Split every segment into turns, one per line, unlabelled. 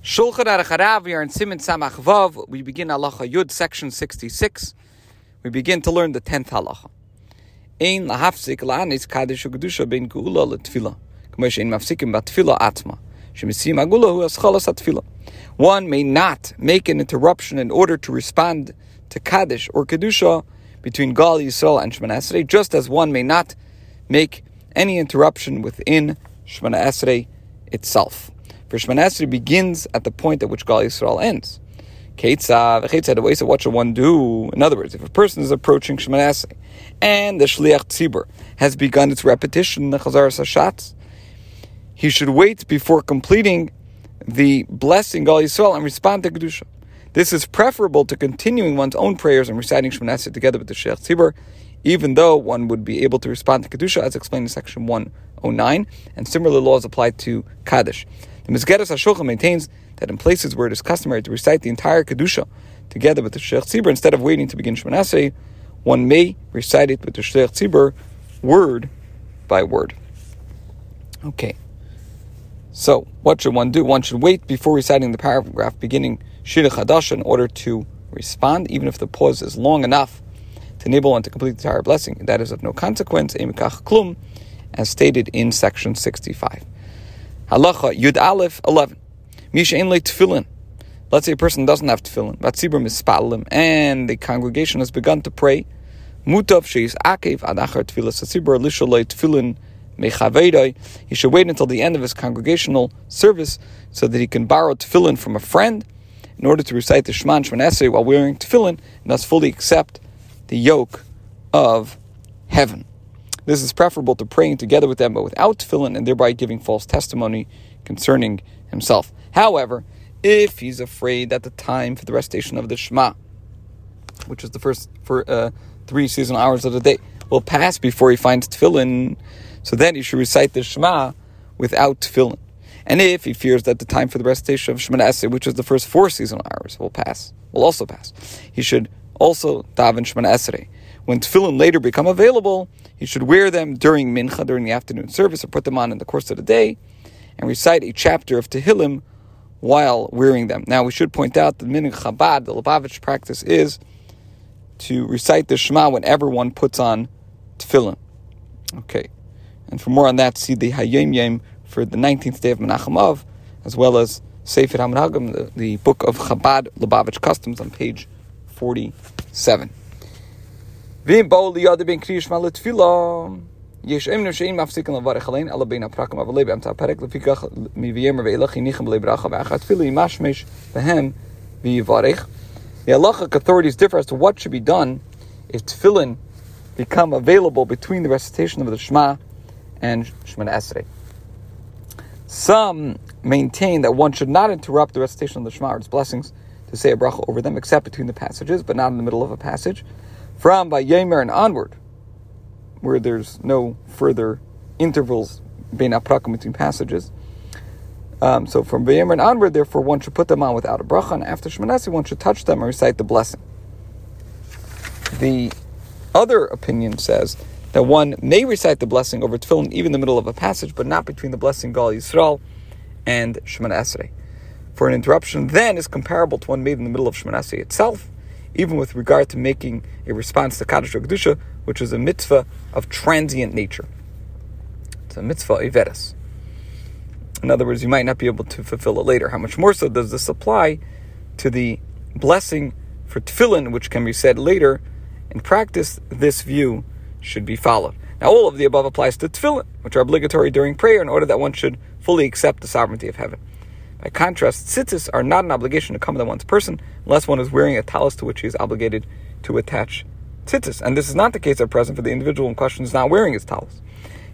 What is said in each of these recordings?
Shulchan Aruch Harav, we are in Siman Samach Vav. We begin Halacha Yud, section 66. We begin to learn the 10th Halacha. Ein lahafsik la'anis kadesh u'gedusha ben geula letfila. Kmo she'en mafsikim batfila atma. Shemisim hu aschalas atfila. One may not make an interruption in order to respond to Kaddish or Kedusha between Gal Yisrael and Shemana Esrei, just as one may not make any interruption within Shemana Esrei itself. For Shemana Esrei begins at the point at which Gal Yisrael ends. So what should one do? In other words, if a person is approaching Shemana Esrei and the Shliach Tzibur has begun its repetition, in the Chazaras HaShatz, he should wait before completing the blessing Gal Yisrael and respond to Kedusha. This is preferable to continuing one's own prayers and reciting Shemana Esrei together with the Shliach Tzibur, even though one would be able to respond to Kedusha as explained in section 109, and similar laws apply to Kaddish. The Misgeres HaShulchan maintains that in places where it is customary to recite the entire Kedusha together with the Shliach Tzibur, instead of waiting to begin Shemana Esrei, one may recite it with the Shliach Tzibur word by word. Okay. So, what should one do? One should wait before reciting the paragraph beginning Shira Chadash in order to respond, even if the pause is long enough to enable one to complete the entire blessing. That is of no consequence, Emikach Klum, as stated in section 65. Halacha Yud Aleph 11. Misha Ein Tefillin. Let's say a person doesn't have tefillin, Batzibur Mispalim, and the congregation has begun to pray. Mutav Sheis Akev Adachar Tefillah Satzibur Lishalei Tefillin Mechaveidai. He should wait until the end of his congregational service so that he can borrow tefillin from a friend in order to recite the Shema and while wearing tefillin and thus fully accept the yoke of heaven. This is preferable to praying together with them, but without tefillin, and thereby giving false testimony concerning himself. However, if he's afraid that the time for the recitation of the Shema, which is the first for uh, three seasonal hours of the day, will pass before he finds tefillin, so then he should recite the Shema without tefillin. And if he fears that the time for the recitation of Shemana Esrei, which is the first four seasonal hours, will pass, will also pass, he should also daven Shemana Esrei. When tefillin later become available, he should wear them during mincha, during the afternoon service, or put them on in the course of the day, and recite a chapter of Tehillim while wearing them. Now, we should point out that minhag Chabad, the Lubavitch practice, is to recite the Shema whenever one puts on tefillin. Okay, and for more on that, see the Hayom Yom for the 19th day of Menachem Av, as well as Sefer HaMinhagim, the, the book of Chabad Lubavitch Customs on page 47. ואם באו ליד בין קרי ישמע לתפילה, יש אמנו שאין מפסיקים לברך עליהן, אלא בין הפרקים אבל באמצע הפרק, לפיכך מביאמר ואילך הניחם בלי ברכה, ואחת תפילה ימשמש בהם ויברך. The halachic authorities differ as to what should be done if tefillin become available between the recitation of the Shema and Shemana Esrei. Some maintain that one should not interrupt the recitation of the Shema or its blessings to say a bracha over them, except between the passages, but not in the middle of a passage. From by Yemer and onward, where there's no further intervals being aprakim between passages. Um, so from Yemer and onward, therefore, one should put them on without a bracha, and after Shemanasi, one should touch them and recite the blessing. The other opinion says that one may recite the blessing over tefillin even in the middle of a passage, but not between the blessing Gal Yisrael and Shemana Esrei. For an interruption then is comparable to one made in the middle of Shemana Esrei itself, even with regard to making a response to Kaddish or which is a mitzvah of transient nature. It's a mitzvah iveres. In other words, you might not be able to fulfill it later. How much more so does this apply to the blessing for tefillin, which can be said later? In practice, this view should be followed. Now, all of the above applies to tefillin, which are obligatory during prayer in order that one should fully accept the sovereignty of heaven. By contrast, tzitzis are not an obligation to come on one's person unless one is wearing a talus to which he is obligated to attach tzitzis. And this is not the case at present for the individual in question is not wearing his talus.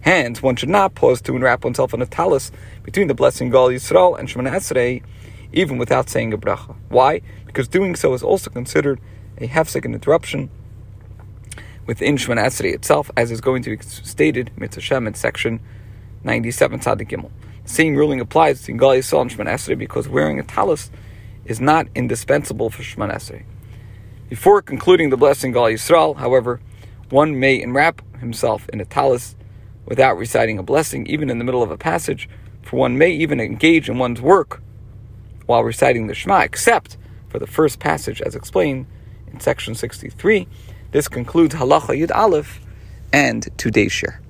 Hence, one should not pause to enwrap oneself in a talus between the blessing Gal Yisrael and Shemana Esrei, even without saying a bracha. Why? Because doing so is also considered a half-second interruption within Shemana Esrei itself, as is going to be stated Mitzvah in section 97 Tzadik Gimel. Same ruling applies to Gal Yisrael and Shemana Esrei because wearing a talus is not indispensable for Shemana Esrei. Before concluding the blessing Gal Yisrael, however, one may enwrap himself in a talus without reciting a blessing, even in the middle of a passage, for one may even engage in one's work while reciting the Shema, except for the first passage as explained in section 63. This concludes Halacha Yud Aleph and today's share.